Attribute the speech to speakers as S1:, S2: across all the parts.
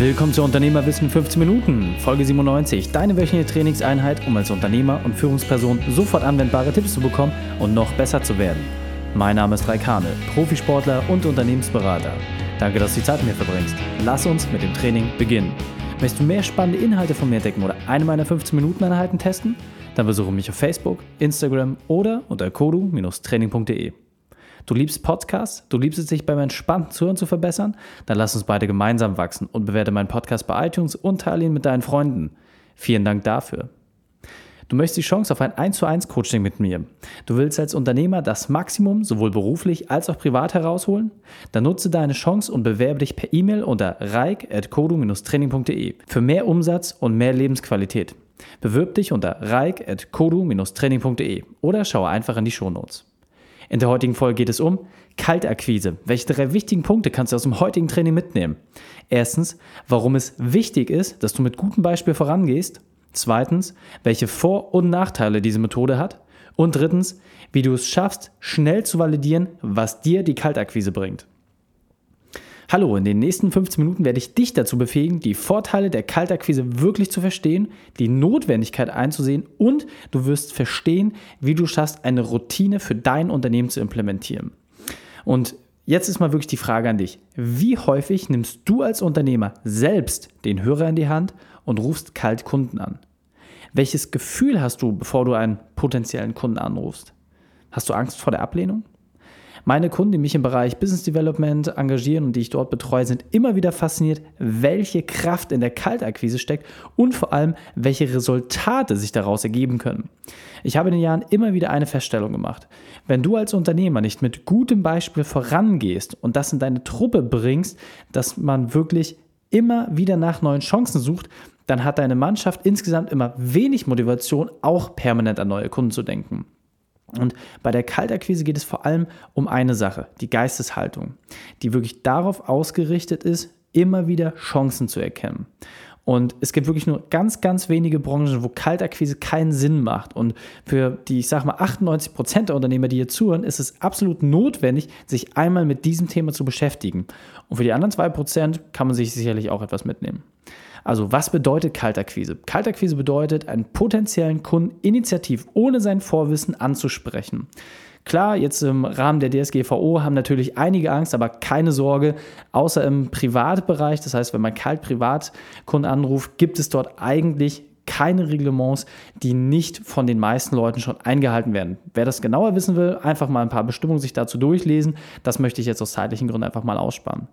S1: Willkommen zu Unternehmerwissen 15 Minuten, Folge 97, deine wöchentliche Trainingseinheit, um als Unternehmer und Führungsperson sofort anwendbare Tipps zu bekommen und noch besser zu werden. Mein Name ist Raikane, Profisportler und Unternehmensberater. Danke, dass du die Zeit mit mir verbringst. Lass uns mit dem Training beginnen. Möchtest du mehr spannende Inhalte von mir entdecken oder eine meiner 15-Minuten-Einheiten testen? Dann besuche mich auf Facebook, Instagram oder unter kodu-training.de. Du liebst Podcasts? Du liebst es, sich beim entspannten Zuhören zu verbessern? Dann lass uns beide gemeinsam wachsen und bewerte meinen Podcast bei iTunes und teile ihn mit deinen Freunden. Vielen Dank dafür. Du möchtest die Chance auf ein 1 zu 1 Coaching mit mir. Du willst als Unternehmer das Maximum sowohl beruflich als auch privat herausholen? Dann nutze deine Chance und bewerbe dich per E-Mail unter reik.kodu-training.de für mehr Umsatz und mehr Lebensqualität. Bewirb dich unter reik.kodu-training.de oder schaue einfach in die Shownotes. In der heutigen Folge geht es um Kaltakquise. Welche drei wichtigen Punkte kannst du aus dem heutigen Training mitnehmen? Erstens, warum es wichtig ist, dass du mit gutem Beispiel vorangehst. Zweitens, welche Vor- und Nachteile diese Methode hat. Und drittens, wie du es schaffst, schnell zu validieren, was dir die Kaltakquise bringt. Hallo, in den nächsten 15 Minuten werde ich dich dazu befähigen, die Vorteile der Kaltakquise wirklich zu verstehen, die Notwendigkeit einzusehen und du wirst verstehen, wie du schaffst, eine Routine für dein Unternehmen zu implementieren. Und jetzt ist mal wirklich die Frage an dich. Wie häufig nimmst du als Unternehmer selbst den Hörer in die Hand und rufst kalt Kunden an? Welches Gefühl hast du, bevor du einen potenziellen Kunden anrufst? Hast du Angst vor der Ablehnung? Meine Kunden, die mich im Bereich Business Development engagieren und die ich dort betreue, sind immer wieder fasziniert, welche Kraft in der Kaltakquise steckt und vor allem, welche Resultate sich daraus ergeben können. Ich habe in den Jahren immer wieder eine Feststellung gemacht. Wenn du als Unternehmer nicht mit gutem Beispiel vorangehst und das in deine Truppe bringst, dass man wirklich immer wieder nach neuen Chancen sucht, dann hat deine Mannschaft insgesamt immer wenig Motivation, auch permanent an neue Kunden zu denken. Und bei der Kaltakquise geht es vor allem um eine Sache, die Geisteshaltung, die wirklich darauf ausgerichtet ist, immer wieder Chancen zu erkennen. Und es gibt wirklich nur ganz, ganz wenige Branchen, wo Kaltakquise keinen Sinn macht. Und für die, ich sag mal, 98 Prozent der Unternehmer, die hier zuhören, ist es absolut notwendig, sich einmal mit diesem Thema zu beschäftigen. Und für die anderen zwei Prozent kann man sich sicherlich auch etwas mitnehmen. Also was bedeutet Kaltakquise? Kaltakquise bedeutet, einen potenziellen Kunden initiativ ohne sein Vorwissen anzusprechen. Klar, jetzt im Rahmen der DSGVO haben natürlich einige Angst, aber keine Sorge, außer im Privatbereich, das heißt, wenn man kalt Privatkunden anruft, gibt es dort eigentlich keine Reglements, die nicht von den meisten Leuten schon eingehalten werden. Wer das genauer wissen will, einfach mal ein paar Bestimmungen sich dazu durchlesen. Das möchte ich jetzt aus zeitlichen Gründen einfach mal aussparen.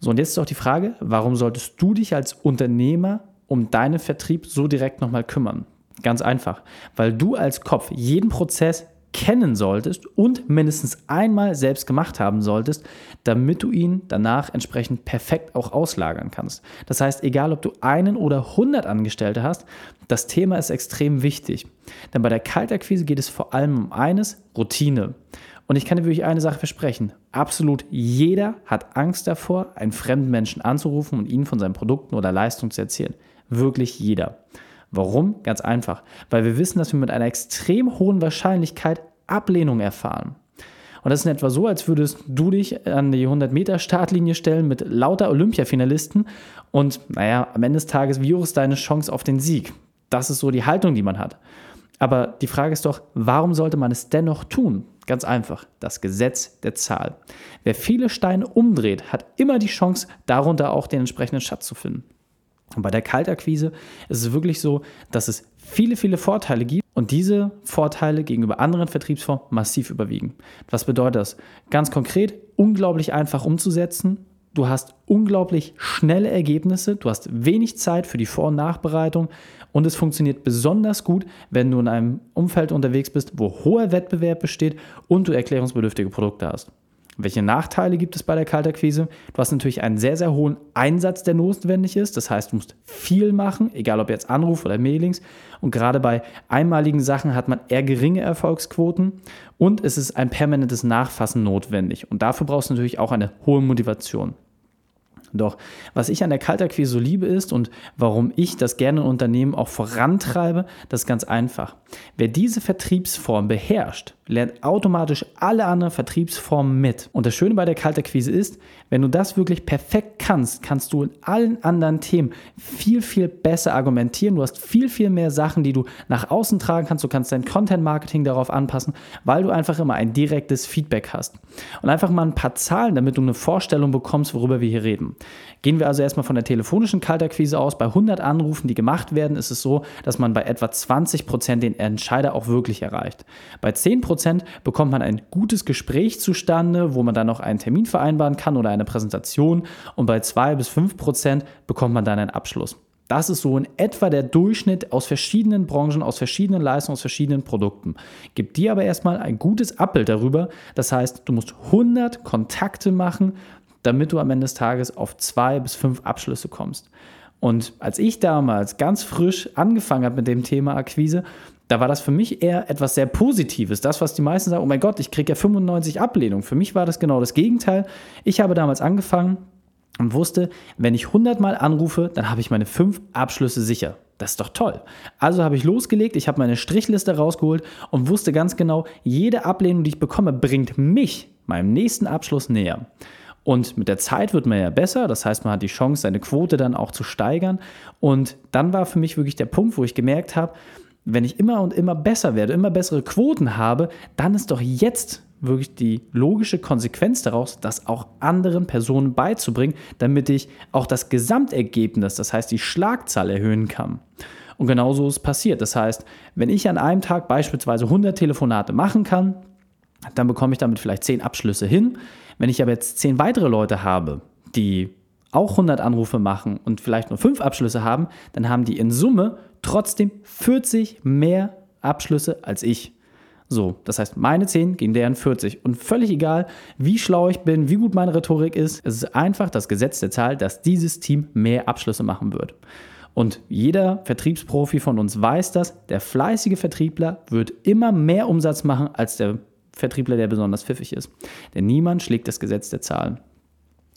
S1: So, und jetzt ist auch die Frage, warum solltest du dich als Unternehmer um deinen Vertrieb so direkt nochmal kümmern? Ganz einfach, weil du als Kopf jeden Prozess kennen solltest und mindestens einmal selbst gemacht haben solltest, damit du ihn danach entsprechend perfekt auch auslagern kannst. Das heißt, egal ob du einen oder 100 Angestellte hast, das Thema ist extrem wichtig. Denn bei der Kaltakquise geht es vor allem um eines, Routine. Und ich kann dir wirklich eine Sache versprechen. Absolut jeder hat Angst davor, einen fremden Menschen anzurufen und ihnen von seinen Produkten oder Leistungen zu erzählen. Wirklich jeder. Warum? Ganz einfach. Weil wir wissen, dass wir mit einer extrem hohen Wahrscheinlichkeit Ablehnung erfahren. Und das ist in etwa so, als würdest du dich an die 100-Meter-Startlinie stellen mit lauter Olympiafinalisten und, naja, am Ende des Tages, wie hoch ist deine Chance auf den Sieg? Das ist so die Haltung, die man hat. Aber die Frage ist doch, warum sollte man es dennoch tun? Ganz einfach, das Gesetz der Zahl. Wer viele Steine umdreht, hat immer die Chance, darunter auch den entsprechenden Schatz zu finden. Und bei der Kaltakquise ist es wirklich so, dass es viele, viele Vorteile gibt und diese Vorteile gegenüber anderen Vertriebsformen massiv überwiegen. Was bedeutet das? Ganz konkret, unglaublich einfach umzusetzen, du hast unglaublich schnelle Ergebnisse, du hast wenig Zeit für die Vor- und Nachbereitung und es funktioniert besonders gut, wenn du in einem Umfeld unterwegs bist, wo hoher Wettbewerb besteht und du erklärungsbedürftige Produkte hast. Welche Nachteile gibt es bei der Kaltakquise? Du hast natürlich einen sehr, sehr hohen Einsatz, der notwendig ist. Das heißt, du musst viel machen, egal ob jetzt Anruf oder Mailings. Und gerade bei einmaligen Sachen hat man eher geringe Erfolgsquoten und es ist ein permanentes Nachfassen notwendig. Und dafür brauchst du natürlich auch eine hohe Motivation. Doch was ich an der Kaltakquise so liebe ist und warum ich das gerne in Unternehmen auch vorantreibe, das ist ganz einfach. Wer diese Vertriebsform beherrscht, lernt automatisch alle anderen Vertriebsformen mit. Und das Schöne bei der Kaltakquise ist, wenn du das wirklich perfekt kannst, kannst du in allen anderen Themen viel, viel besser argumentieren. Du hast viel, viel mehr Sachen, die du nach außen tragen kannst. Du kannst dein Content-Marketing darauf anpassen, weil du einfach immer ein direktes Feedback hast. Und einfach mal ein paar Zahlen, damit du eine Vorstellung bekommst, worüber wir hier reden. Gehen wir also erstmal von der telefonischen Kaltakquise aus. Bei 100 Anrufen, die gemacht werden, ist es so, dass man bei etwa 20 Prozent den Entscheider auch wirklich erreicht. Bei 10 Prozent bekommt man ein gutes Gespräch zustande, wo man dann noch einen Termin vereinbaren kann oder eine Präsentation. Und bei 2 bis 5 Prozent bekommt man dann einen Abschluss. Das ist so in etwa der Durchschnitt aus verschiedenen Branchen, aus verschiedenen Leistungen, aus verschiedenen Produkten. Gibt dir aber erstmal ein gutes Abbild darüber. Das heißt, du musst 100 Kontakte machen, damit du am Ende des Tages auf zwei bis fünf Abschlüsse kommst. Und als ich damals ganz frisch angefangen habe mit dem Thema Akquise, da war das für mich eher etwas sehr Positives. Das, was die meisten sagen, oh mein Gott, ich kriege ja 95 Ablehnungen. Für mich war das genau das Gegenteil. Ich habe damals angefangen und wusste, wenn ich 100 Mal anrufe, dann habe ich meine fünf Abschlüsse sicher. Das ist doch toll. Also habe ich losgelegt, ich habe meine Strichliste rausgeholt und wusste ganz genau, jede Ablehnung, die ich bekomme, bringt mich meinem nächsten Abschluss näher. Und mit der Zeit wird man ja besser, das heißt, man hat die Chance, seine Quote dann auch zu steigern. Und dann war für mich wirklich der Punkt, wo ich gemerkt habe, wenn ich immer und immer besser werde, immer bessere Quoten habe, dann ist doch jetzt wirklich die logische Konsequenz daraus, das auch anderen Personen beizubringen, damit ich auch das Gesamtergebnis, das heißt die Schlagzahl erhöhen kann. Und genauso ist passiert. Das heißt, wenn ich an einem Tag beispielsweise 100 Telefonate machen kann, dann bekomme ich damit vielleicht 10 Abschlüsse hin. Wenn ich aber jetzt 10 weitere Leute habe, die auch 100 Anrufe machen und vielleicht nur 5 Abschlüsse haben, dann haben die in Summe trotzdem 40 mehr Abschlüsse als ich. So, das heißt, meine 10 gegen deren 40. Und völlig egal, wie schlau ich bin, wie gut meine Rhetorik ist, es ist einfach das Gesetz der Zahl, dass dieses Team mehr Abschlüsse machen wird. Und jeder Vertriebsprofi von uns weiß das, der fleißige Vertriebler wird immer mehr Umsatz machen als der Vertriebler, der besonders pfiffig ist. Denn niemand schlägt das Gesetz der Zahlen.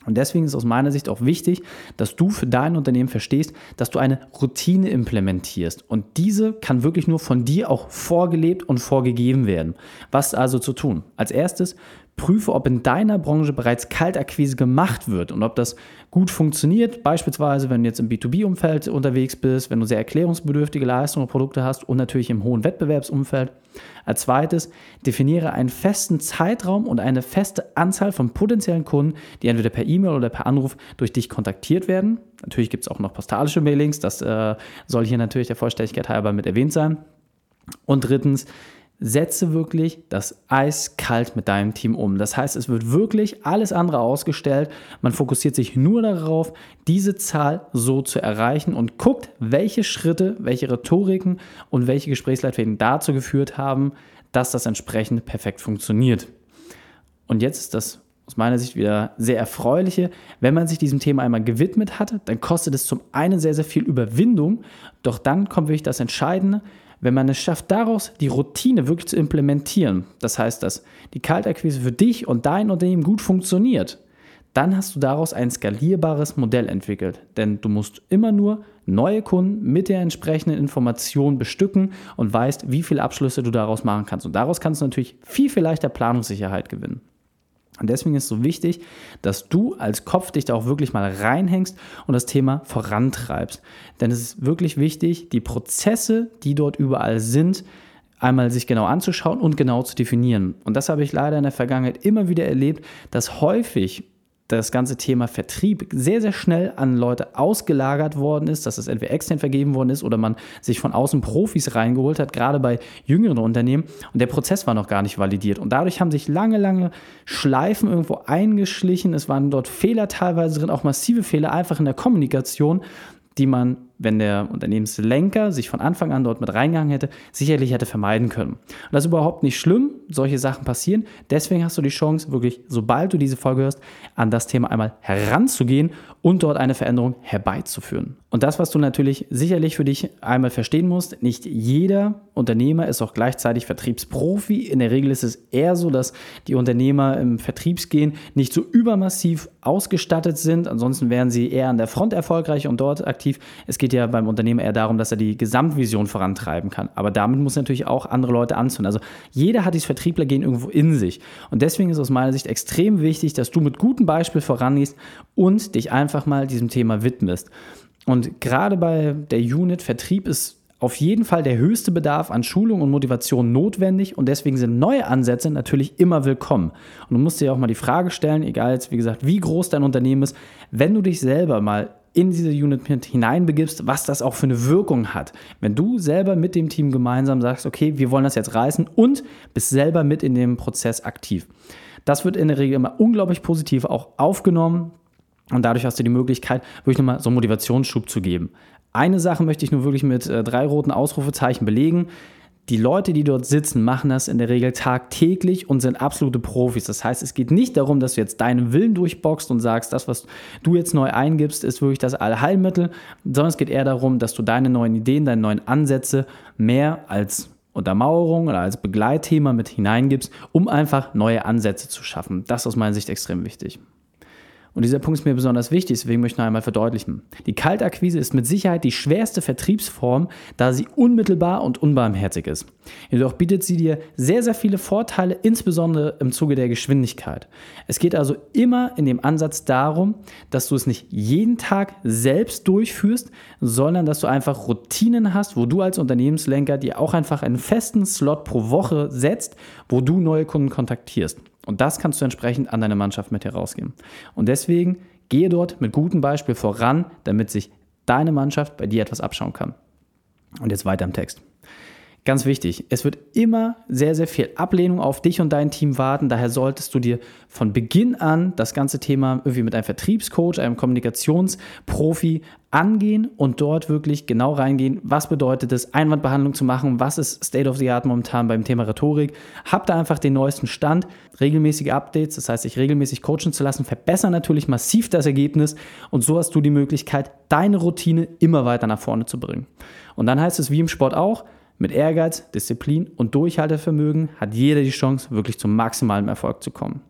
S1: Und deswegen ist aus meiner Sicht auch wichtig, dass du für dein Unternehmen verstehst, dass du eine Routine implementierst. Und diese kann wirklich nur von dir auch vorgelebt und vorgegeben werden. Was also zu tun? Als erstes prüfe, ob in deiner Branche bereits Kaltakquise gemacht wird und ob das gut funktioniert. Beispielsweise, wenn du jetzt im B2B-Umfeld unterwegs bist, wenn du sehr erklärungsbedürftige Leistungen und Produkte hast und natürlich im hohen Wettbewerbsumfeld. Als zweites, definiere einen festen Zeitraum und eine feste Anzahl von potenziellen Kunden, die entweder per E-Mail oder per Anruf durch dich kontaktiert werden. Natürlich gibt es auch noch postalische Mailings, das äh, soll hier natürlich der Vollständigkeit halber mit erwähnt sein. Und drittens, setze wirklich das Eis kalt mit deinem Team um. Das heißt, es wird wirklich alles andere ausgestellt. Man fokussiert sich nur darauf, diese Zahl so zu erreichen und guckt, welche Schritte, welche Rhetoriken und welche Gesprächsleitfäden dazu geführt haben, dass das entsprechend perfekt funktioniert. Und jetzt ist das aus meiner Sicht wieder sehr erfreuliche. Wenn man sich diesem Thema einmal gewidmet hat, dann kostet es zum einen sehr, sehr viel Überwindung, doch dann kommt wirklich das Entscheidende, wenn man es schafft, daraus die Routine wirklich zu implementieren, das heißt, dass die Kaltakquise für dich und dein Unternehmen gut funktioniert, dann hast du daraus ein skalierbares Modell entwickelt. Denn du musst immer nur neue Kunden mit der entsprechenden Information bestücken und weißt, wie viele Abschlüsse du daraus machen kannst. Und daraus kannst du natürlich viel, viel leichter Planungssicherheit gewinnen. Und deswegen ist es so wichtig, dass du als Kopf dich da auch wirklich mal reinhängst und das Thema vorantreibst. Denn es ist wirklich wichtig, die Prozesse, die dort überall sind, einmal sich genau anzuschauen und genau zu definieren. Und das habe ich leider in der Vergangenheit immer wieder erlebt, dass häufig das ganze Thema Vertrieb sehr, sehr schnell an Leute ausgelagert worden ist, dass es entweder extern vergeben worden ist oder man sich von außen Profis reingeholt hat, gerade bei jüngeren Unternehmen. Und der Prozess war noch gar nicht validiert. Und dadurch haben sich lange, lange Schleifen irgendwo eingeschlichen. Es waren dort Fehler teilweise drin, auch massive Fehler einfach in der Kommunikation, die man wenn der Unternehmenslenker sich von Anfang an dort mit reingegangen hätte, sicherlich hätte vermeiden können. Und das ist überhaupt nicht schlimm, solche Sachen passieren. Deswegen hast du die Chance, wirklich, sobald du diese Folge hörst, an das Thema einmal heranzugehen und dort eine Veränderung herbeizuführen. Und das, was du natürlich sicherlich für dich einmal verstehen musst, nicht jeder Unternehmer ist auch gleichzeitig Vertriebsprofi. In der Regel ist es eher so, dass die Unternehmer im Vertriebsgehen nicht so übermassiv ausgestattet sind. Ansonsten wären sie eher an der Front erfolgreich und dort aktiv. Es geht geht ja beim Unternehmer eher darum, dass er die Gesamtvision vorantreiben kann. Aber damit muss natürlich auch andere Leute anzünden. Also jeder hat dieses Vertrieblergehen irgendwo in sich. Und deswegen ist aus meiner Sicht extrem wichtig, dass du mit gutem Beispiel vorangehst und dich einfach mal diesem Thema widmest. Und gerade bei der Unit Vertrieb ist auf jeden Fall der höchste Bedarf an Schulung und Motivation notwendig und deswegen sind neue Ansätze natürlich immer willkommen. Und du musst dir auch mal die Frage stellen, egal jetzt wie gesagt, wie groß dein Unternehmen ist, wenn du dich selber mal in diese Unit mit hineinbegibst, was das auch für eine Wirkung hat. Wenn du selber mit dem Team gemeinsam sagst, okay, wir wollen das jetzt reißen und bist selber mit in dem Prozess aktiv. Das wird in der Regel immer unglaublich positiv auch aufgenommen. Und dadurch hast du die Möglichkeit, wirklich nochmal so einen Motivationsschub zu geben. Eine Sache möchte ich nur wirklich mit äh, drei roten Ausrufezeichen belegen. Die Leute, die dort sitzen, machen das in der Regel tagtäglich und sind absolute Profis. Das heißt, es geht nicht darum, dass du jetzt deinen Willen durchboxst und sagst, das, was du jetzt neu eingibst, ist wirklich das Allheilmittel, sondern es geht eher darum, dass du deine neuen Ideen, deine neuen Ansätze mehr als Untermauerung oder als Begleitthema mit hineingibst, um einfach neue Ansätze zu schaffen. Das ist aus meiner Sicht extrem wichtig. Und dieser Punkt ist mir besonders wichtig, deswegen möchte ich noch einmal verdeutlichen. Die Kaltakquise ist mit Sicherheit die schwerste Vertriebsform, da sie unmittelbar und unbarmherzig ist. Jedoch bietet sie dir sehr, sehr viele Vorteile, insbesondere im Zuge der Geschwindigkeit. Es geht also immer in dem Ansatz darum, dass du es nicht jeden Tag selbst durchführst, sondern dass du einfach Routinen hast, wo du als Unternehmenslenker dir auch einfach einen festen Slot pro Woche setzt, wo du neue Kunden kontaktierst. Und das kannst du entsprechend an deine Mannschaft mit herausgeben. Und deswegen gehe dort mit gutem Beispiel voran, damit sich deine Mannschaft bei dir etwas abschauen kann. Und jetzt weiter im Text. Ganz wichtig, es wird immer sehr, sehr viel Ablehnung auf dich und dein Team warten. Daher solltest du dir von Beginn an das ganze Thema irgendwie mit einem Vertriebscoach, einem Kommunikationsprofi angehen und dort wirklich genau reingehen, was bedeutet es, Einwandbehandlung zu machen, was ist State of the Art momentan beim Thema Rhetorik. Hab da einfach den neuesten Stand, regelmäßige Updates, das heißt, sich regelmäßig coachen zu lassen, verbessern natürlich massiv das Ergebnis und so hast du die Möglichkeit, deine Routine immer weiter nach vorne zu bringen. Und dann heißt es wie im Sport auch, mit Ehrgeiz, Disziplin und Durchhaltevermögen hat jeder die Chance, wirklich zum maximalen Erfolg zu kommen.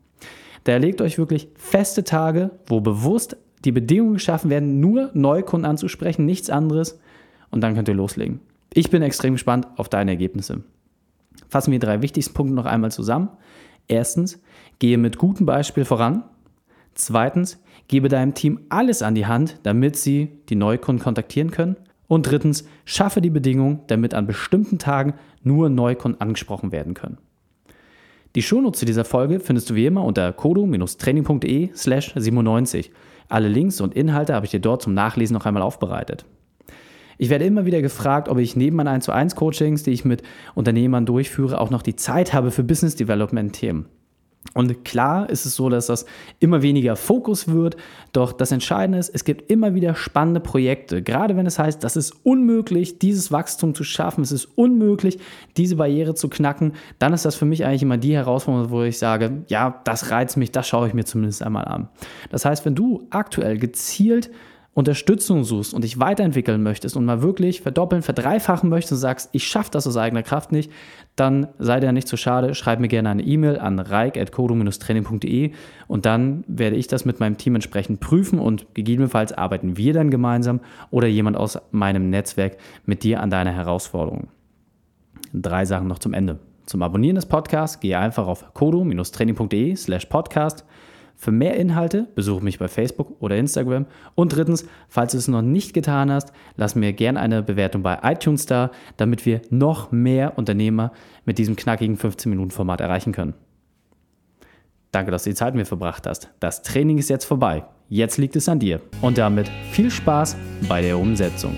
S1: Da legt euch wirklich feste Tage, wo bewusst die Bedingungen geschaffen werden, nur Neukunden anzusprechen, nichts anderes. Und dann könnt ihr loslegen. Ich bin extrem gespannt auf deine Ergebnisse. Fassen wir die drei wichtigsten Punkte noch einmal zusammen. Erstens, gehe mit gutem Beispiel voran. Zweitens, gebe deinem Team alles an die Hand, damit sie die Neukunden kontaktieren können. Und drittens, schaffe die Bedingungen, damit an bestimmten Tagen nur Neukunden angesprochen werden können. Die Shownotes zu dieser Folge findest du wie immer unter kodo-training.de slash 97. Alle Links und Inhalte habe ich dir dort zum Nachlesen noch einmal aufbereitet. Ich werde immer wieder gefragt, ob ich neben meinen 1 zu 1 Coachings, die ich mit Unternehmern durchführe, auch noch die Zeit habe für Business Development Themen. Und klar ist es so, dass das immer weniger Fokus wird, doch das Entscheidende ist, es gibt immer wieder spannende Projekte. Gerade wenn es heißt, das ist unmöglich, dieses Wachstum zu schaffen, es ist unmöglich, diese Barriere zu knacken, dann ist das für mich eigentlich immer die Herausforderung, wo ich sage, ja, das reizt mich, das schaue ich mir zumindest einmal an. Das heißt, wenn du aktuell gezielt Unterstützung suchst und dich weiterentwickeln möchtest und mal wirklich verdoppeln, verdreifachen möchtest und sagst, ich schaffe das aus eigener Kraft nicht, dann sei dir nicht zu schade, schreib mir gerne eine E-Mail an reik.kodo-training.de und dann werde ich das mit meinem Team entsprechend prüfen und gegebenenfalls arbeiten wir dann gemeinsam oder jemand aus meinem Netzwerk mit dir an deiner Herausforderung. Drei Sachen noch zum Ende. Zum Abonnieren des Podcasts gehe einfach auf kodo-training.de slash podcast für mehr Inhalte besuche mich bei Facebook oder Instagram. Und drittens, falls du es noch nicht getan hast, lass mir gerne eine Bewertung bei iTunes da, damit wir noch mehr Unternehmer mit diesem knackigen 15-Minuten-Format erreichen können. Danke, dass du die Zeit mit mir verbracht hast. Das Training ist jetzt vorbei. Jetzt liegt es an dir. Und damit viel Spaß bei der Umsetzung.